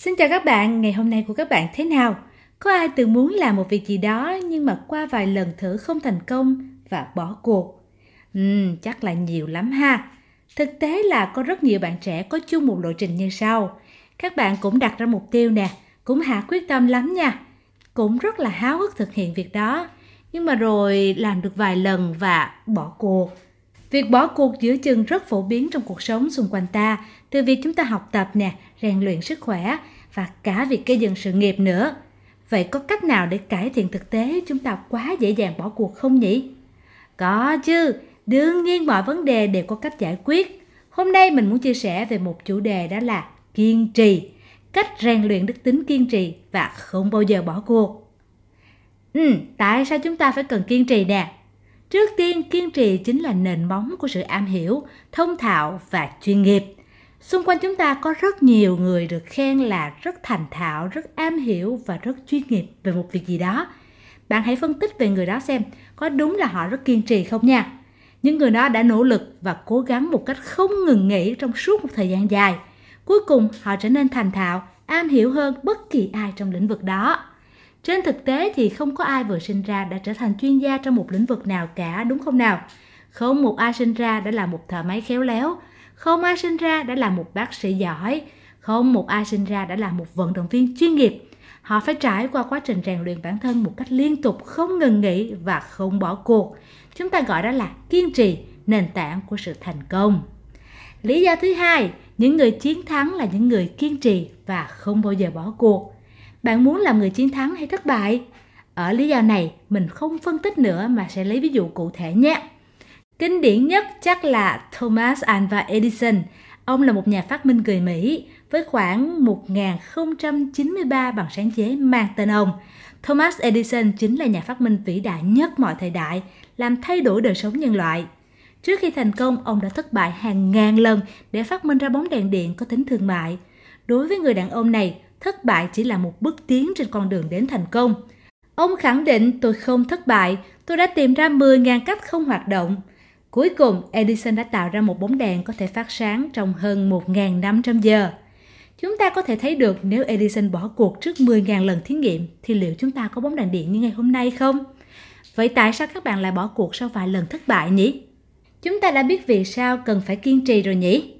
Xin chào các bạn, ngày hôm nay của các bạn thế nào? Có ai từng muốn làm một việc gì đó nhưng mà qua vài lần thử không thành công và bỏ cuộc? Ừm, chắc là nhiều lắm ha. Thực tế là có rất nhiều bạn trẻ có chung một lộ trình như sau. Các bạn cũng đặt ra mục tiêu nè, cũng hạ quyết tâm lắm nha. Cũng rất là háo hức thực hiện việc đó. Nhưng mà rồi làm được vài lần và bỏ cuộc. Việc bỏ cuộc giữa chừng rất phổ biến trong cuộc sống xung quanh ta, từ việc chúng ta học tập nè, rèn luyện sức khỏe và cả việc gây dựng sự nghiệp nữa. Vậy có cách nào để cải thiện thực tế chúng ta quá dễ dàng bỏ cuộc không nhỉ? Có chứ, đương nhiên mọi vấn đề đều có cách giải quyết. Hôm nay mình muốn chia sẻ về một chủ đề đó là kiên trì, cách rèn luyện đức tính kiên trì và không bao giờ bỏ cuộc. Ừ, tại sao chúng ta phải cần kiên trì nè? Trước tiên, kiên trì chính là nền móng của sự am hiểu, thông thạo và chuyên nghiệp. Xung quanh chúng ta có rất nhiều người được khen là rất thành thạo, rất am hiểu và rất chuyên nghiệp về một việc gì đó. Bạn hãy phân tích về người đó xem có đúng là họ rất kiên trì không nha. Những người đó đã nỗ lực và cố gắng một cách không ngừng nghỉ trong suốt một thời gian dài. Cuối cùng họ trở nên thành thạo, am hiểu hơn bất kỳ ai trong lĩnh vực đó. Trên thực tế thì không có ai vừa sinh ra đã trở thành chuyên gia trong một lĩnh vực nào cả đúng không nào? Không một ai sinh ra đã là một thợ máy khéo léo, không ai sinh ra đã là một bác sĩ giỏi, không một ai sinh ra đã là một vận động viên chuyên nghiệp. Họ phải trải qua quá trình rèn luyện bản thân một cách liên tục, không ngừng nghỉ và không bỏ cuộc. Chúng ta gọi đó là kiên trì, nền tảng của sự thành công. Lý do thứ hai, những người chiến thắng là những người kiên trì và không bao giờ bỏ cuộc. Bạn muốn làm người chiến thắng hay thất bại? Ở lý do này, mình không phân tích nữa mà sẽ lấy ví dụ cụ thể nhé. Kinh điển nhất chắc là Thomas Alva Edison. Ông là một nhà phát minh người Mỹ với khoảng 1093 bằng sáng chế mang tên ông. Thomas Edison chính là nhà phát minh vĩ đại nhất mọi thời đại, làm thay đổi đời sống nhân loại. Trước khi thành công, ông đã thất bại hàng ngàn lần để phát minh ra bóng đèn điện có tính thương mại. Đối với người đàn ông này, thất bại chỉ là một bước tiến trên con đường đến thành công. Ông khẳng định tôi không thất bại, tôi đã tìm ra 10.000 cách không hoạt động. Cuối cùng, Edison đã tạo ra một bóng đèn có thể phát sáng trong hơn 1.500 giờ. Chúng ta có thể thấy được nếu Edison bỏ cuộc trước 10.000 lần thí nghiệm thì liệu chúng ta có bóng đèn điện như ngày hôm nay không? Vậy tại sao các bạn lại bỏ cuộc sau vài lần thất bại nhỉ? Chúng ta đã biết vì sao cần phải kiên trì rồi nhỉ?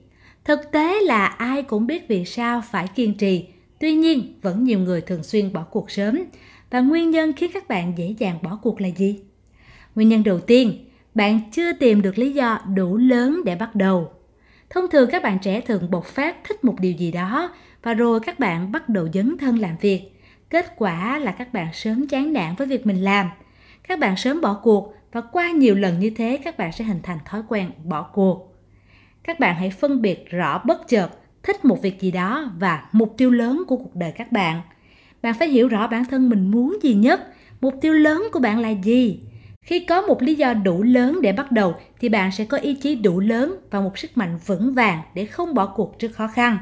Thực tế là ai cũng biết vì sao phải kiên trì, tuy nhiên vẫn nhiều người thường xuyên bỏ cuộc sớm. Và nguyên nhân khiến các bạn dễ dàng bỏ cuộc là gì? Nguyên nhân đầu tiên, bạn chưa tìm được lý do đủ lớn để bắt đầu. Thông thường các bạn trẻ thường bộc phát thích một điều gì đó và rồi các bạn bắt đầu dấn thân làm việc. Kết quả là các bạn sớm chán nản với việc mình làm. Các bạn sớm bỏ cuộc và qua nhiều lần như thế các bạn sẽ hình thành thói quen bỏ cuộc. Các bạn hãy phân biệt rõ bất chợt thích một việc gì đó và mục tiêu lớn của cuộc đời các bạn. Bạn phải hiểu rõ bản thân mình muốn gì nhất, mục tiêu lớn của bạn là gì khi có một lý do đủ lớn để bắt đầu thì bạn sẽ có ý chí đủ lớn và một sức mạnh vững vàng để không bỏ cuộc trước khó khăn.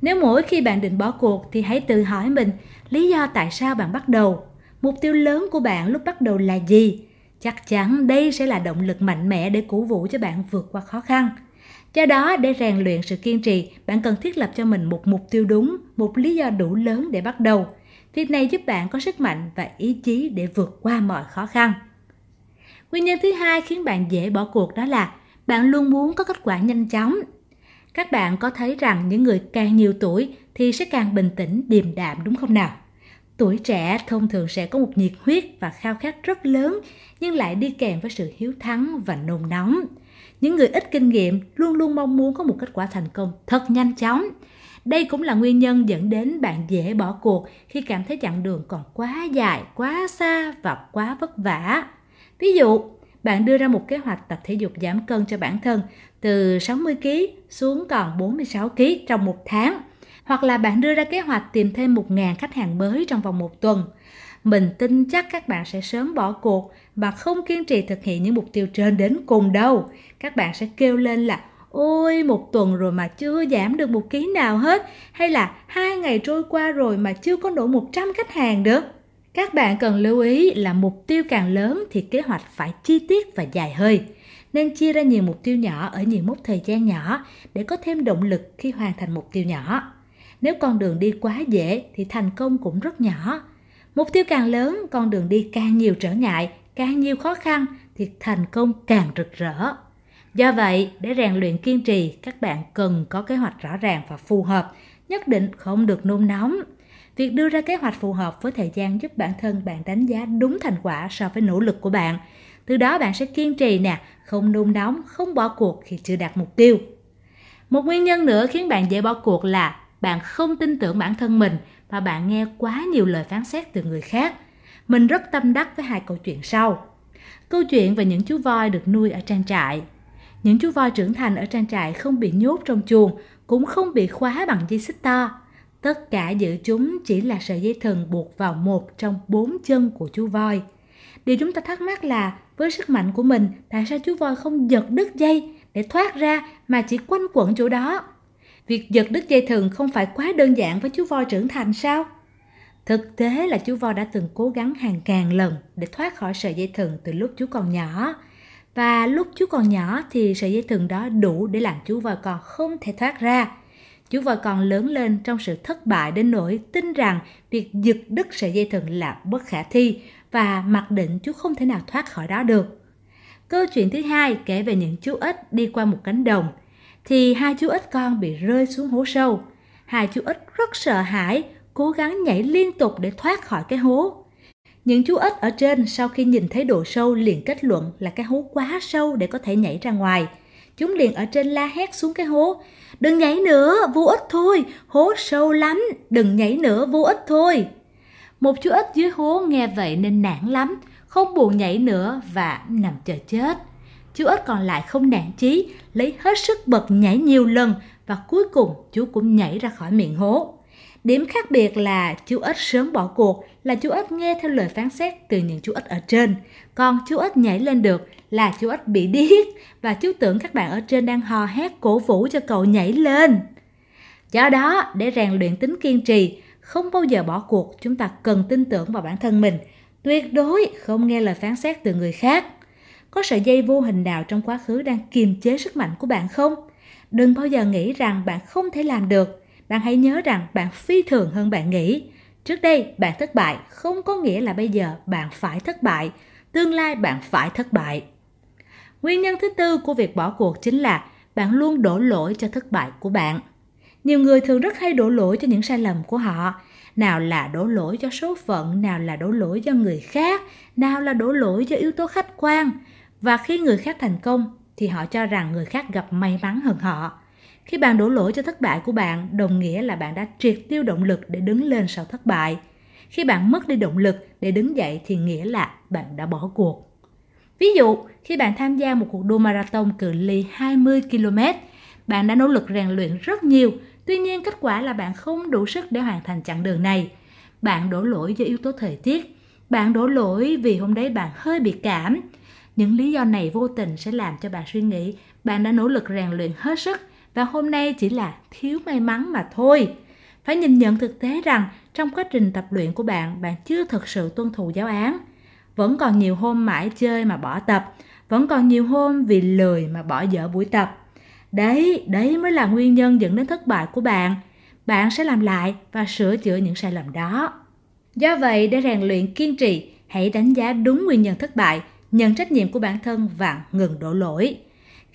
Nếu mỗi khi bạn định bỏ cuộc thì hãy tự hỏi mình lý do tại sao bạn bắt đầu. Mục tiêu lớn của bạn lúc bắt đầu là gì? Chắc chắn đây sẽ là động lực mạnh mẽ để cổ vũ cho bạn vượt qua khó khăn. Do đó, để rèn luyện sự kiên trì, bạn cần thiết lập cho mình một mục tiêu đúng, một lý do đủ lớn để bắt đầu. Việc này giúp bạn có sức mạnh và ý chí để vượt qua mọi khó khăn. Nguyên nhân thứ hai khiến bạn dễ bỏ cuộc đó là bạn luôn muốn có kết quả nhanh chóng. Các bạn có thấy rằng những người càng nhiều tuổi thì sẽ càng bình tĩnh, điềm đạm đúng không nào? Tuổi trẻ thông thường sẽ có một nhiệt huyết và khao khát rất lớn nhưng lại đi kèm với sự hiếu thắng và nôn nóng. Những người ít kinh nghiệm luôn luôn mong muốn có một kết quả thành công thật nhanh chóng. Đây cũng là nguyên nhân dẫn đến bạn dễ bỏ cuộc khi cảm thấy chặng đường còn quá dài, quá xa và quá vất vả. Ví dụ, bạn đưa ra một kế hoạch tập thể dục giảm cân cho bản thân từ 60kg xuống còn 46kg trong một tháng. Hoặc là bạn đưa ra kế hoạch tìm thêm 1.000 khách hàng mới trong vòng một tuần. Mình tin chắc các bạn sẽ sớm bỏ cuộc và không kiên trì thực hiện những mục tiêu trên đến cùng đâu. Các bạn sẽ kêu lên là Ôi, một tuần rồi mà chưa giảm được một ký nào hết. Hay là hai ngày trôi qua rồi mà chưa có đủ 100 khách hàng được. Các bạn cần lưu ý là mục tiêu càng lớn thì kế hoạch phải chi tiết và dài hơi. Nên chia ra nhiều mục tiêu nhỏ ở nhiều mốc thời gian nhỏ để có thêm động lực khi hoàn thành mục tiêu nhỏ. Nếu con đường đi quá dễ thì thành công cũng rất nhỏ. Mục tiêu càng lớn, con đường đi càng nhiều trở ngại, càng nhiều khó khăn thì thành công càng rực rỡ. Do vậy, để rèn luyện kiên trì, các bạn cần có kế hoạch rõ ràng và phù hợp, nhất định không được nôn nóng. Việc đưa ra kế hoạch phù hợp với thời gian giúp bản thân bạn đánh giá đúng thành quả so với nỗ lực của bạn. Từ đó bạn sẽ kiên trì nè, không nôn nóng, không bỏ cuộc khi chưa đạt mục tiêu. Một nguyên nhân nữa khiến bạn dễ bỏ cuộc là bạn không tin tưởng bản thân mình và bạn nghe quá nhiều lời phán xét từ người khác. Mình rất tâm đắc với hai câu chuyện sau. Câu chuyện về những chú voi được nuôi ở trang trại. Những chú voi trưởng thành ở trang trại không bị nhốt trong chuồng, cũng không bị khóa bằng dây xích to. Tất cả giữ chúng chỉ là sợi dây thừng buộc vào một trong bốn chân của chú voi. Điều chúng ta thắc mắc là với sức mạnh của mình, tại sao chú voi không giật đứt dây để thoát ra mà chỉ quanh quẩn chỗ đó? Việc giật đứt dây thừng không phải quá đơn giản với chú voi trưởng thành sao? Thực tế là chú voi đã từng cố gắng hàng ngàn lần để thoát khỏi sợi dây thừng từ lúc chú còn nhỏ. Và lúc chú còn nhỏ thì sợi dây thừng đó đủ để làm chú voi con không thể thoát ra. Chú voi con lớn lên trong sự thất bại đến nỗi tin rằng việc giật đứt sợi dây thừng là bất khả thi và mặc định chú không thể nào thoát khỏi đó được. Câu chuyện thứ hai kể về những chú ếch đi qua một cánh đồng thì hai chú ếch con bị rơi xuống hố sâu. Hai chú ếch rất sợ hãi, cố gắng nhảy liên tục để thoát khỏi cái hố. Những chú ếch ở trên sau khi nhìn thấy độ sâu liền kết luận là cái hố quá sâu để có thể nhảy ra ngoài. Chúng liền ở trên la hét xuống cái hố. Đừng nhảy nữa, vô ích thôi, hố sâu lắm, đừng nhảy nữa, vô ích thôi. Một chú ếch dưới hố nghe vậy nên nản lắm, không buồn nhảy nữa và nằm chờ chết. Chú ếch còn lại không nản chí, lấy hết sức bật nhảy nhiều lần và cuối cùng chú cũng nhảy ra khỏi miệng hố. Điểm khác biệt là chú ếch sớm bỏ cuộc là chú ếch nghe theo lời phán xét từ những chú ếch ở trên. Còn chú ếch nhảy lên được là chú ếch bị điếc và chú tưởng các bạn ở trên đang hò hét cổ vũ cho cậu nhảy lên. Do đó, để rèn luyện tính kiên trì, không bao giờ bỏ cuộc, chúng ta cần tin tưởng vào bản thân mình. Tuyệt đối không nghe lời phán xét từ người khác. Có sợi dây vô hình nào trong quá khứ đang kiềm chế sức mạnh của bạn không? Đừng bao giờ nghĩ rằng bạn không thể làm được. Bạn hãy nhớ rằng bạn phi thường hơn bạn nghĩ. Trước đây bạn thất bại không có nghĩa là bây giờ bạn phải thất bại. Tương lai bạn phải thất bại. Nguyên nhân thứ tư của việc bỏ cuộc chính là bạn luôn đổ lỗi cho thất bại của bạn. Nhiều người thường rất hay đổ lỗi cho những sai lầm của họ. Nào là đổ lỗi cho số phận, nào là đổ lỗi cho người khác, nào là đổ lỗi cho yếu tố khách quan. Và khi người khác thành công thì họ cho rằng người khác gặp may mắn hơn họ. Khi bạn đổ lỗi cho thất bại của bạn, đồng nghĩa là bạn đã triệt tiêu động lực để đứng lên sau thất bại. Khi bạn mất đi động lực để đứng dậy thì nghĩa là bạn đã bỏ cuộc. Ví dụ, khi bạn tham gia một cuộc đua marathon cự ly 20 km, bạn đã nỗ lực rèn luyện rất nhiều, tuy nhiên kết quả là bạn không đủ sức để hoàn thành chặng đường này. Bạn đổ lỗi do yếu tố thời tiết, bạn đổ lỗi vì hôm đấy bạn hơi bị cảm. Những lý do này vô tình sẽ làm cho bạn suy nghĩ bạn đã nỗ lực rèn luyện hết sức và hôm nay chỉ là thiếu may mắn mà thôi. Phải nhìn nhận thực tế rằng trong quá trình tập luyện của bạn, bạn chưa thực sự tuân thủ giáo án. Vẫn còn nhiều hôm mãi chơi mà bỏ tập, vẫn còn nhiều hôm vì lười mà bỏ dở buổi tập. Đấy, đấy mới là nguyên nhân dẫn đến thất bại của bạn. Bạn sẽ làm lại và sửa chữa những sai lầm đó. Do vậy, để rèn luyện kiên trì, hãy đánh giá đúng nguyên nhân thất bại, nhận trách nhiệm của bản thân và ngừng đổ lỗi.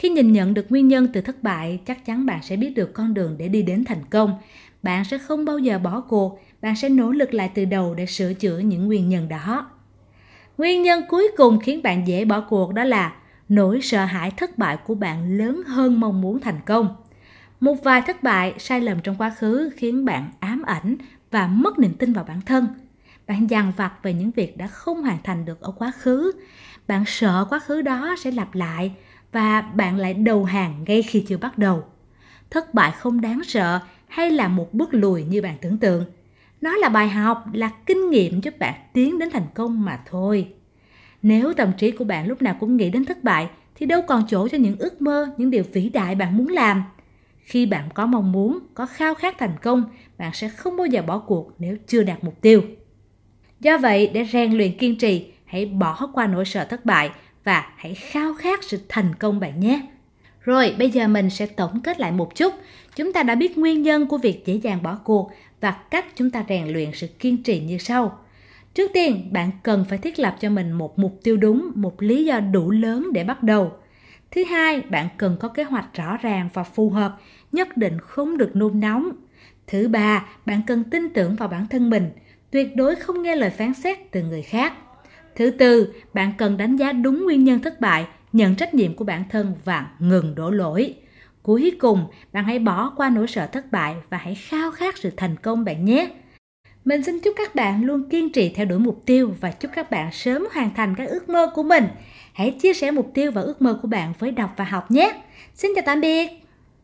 Khi nhìn nhận được nguyên nhân từ thất bại, chắc chắn bạn sẽ biết được con đường để đi đến thành công. Bạn sẽ không bao giờ bỏ cuộc, bạn sẽ nỗ lực lại từ đầu để sửa chữa những nguyên nhân đó. Nguyên nhân cuối cùng khiến bạn dễ bỏ cuộc đó là nỗi sợ hãi thất bại của bạn lớn hơn mong muốn thành công. Một vài thất bại, sai lầm trong quá khứ khiến bạn ám ảnh và mất niềm tin vào bản thân. Bạn dằn vặt về những việc đã không hoàn thành được ở quá khứ. Bạn sợ quá khứ đó sẽ lặp lại và bạn lại đầu hàng ngay khi chưa bắt đầu. Thất bại không đáng sợ hay là một bước lùi như bạn tưởng tượng. Nó là bài học, là kinh nghiệm giúp bạn tiến đến thành công mà thôi. Nếu tâm trí của bạn lúc nào cũng nghĩ đến thất bại thì đâu còn chỗ cho những ước mơ, những điều vĩ đại bạn muốn làm. Khi bạn có mong muốn, có khao khát thành công, bạn sẽ không bao giờ bỏ cuộc nếu chưa đạt mục tiêu. Do vậy, để rèn luyện kiên trì, hãy bỏ qua nỗi sợ thất bại và hãy khao khát sự thành công bạn nhé. Rồi, bây giờ mình sẽ tổng kết lại một chút. Chúng ta đã biết nguyên nhân của việc dễ dàng bỏ cuộc và cách chúng ta rèn luyện sự kiên trì như sau. Trước tiên, bạn cần phải thiết lập cho mình một mục tiêu đúng, một lý do đủ lớn để bắt đầu. Thứ hai, bạn cần có kế hoạch rõ ràng và phù hợp, nhất định không được nôn nóng. Thứ ba, bạn cần tin tưởng vào bản thân mình, tuyệt đối không nghe lời phán xét từ người khác. Thứ tư, bạn cần đánh giá đúng nguyên nhân thất bại, nhận trách nhiệm của bản thân và ngừng đổ lỗi. Cuối cùng, bạn hãy bỏ qua nỗi sợ thất bại và hãy khao khát sự thành công bạn nhé. Mình xin chúc các bạn luôn kiên trì theo đuổi mục tiêu và chúc các bạn sớm hoàn thành các ước mơ của mình. Hãy chia sẻ mục tiêu và ước mơ của bạn với đọc và học nhé. Xin chào tạm biệt.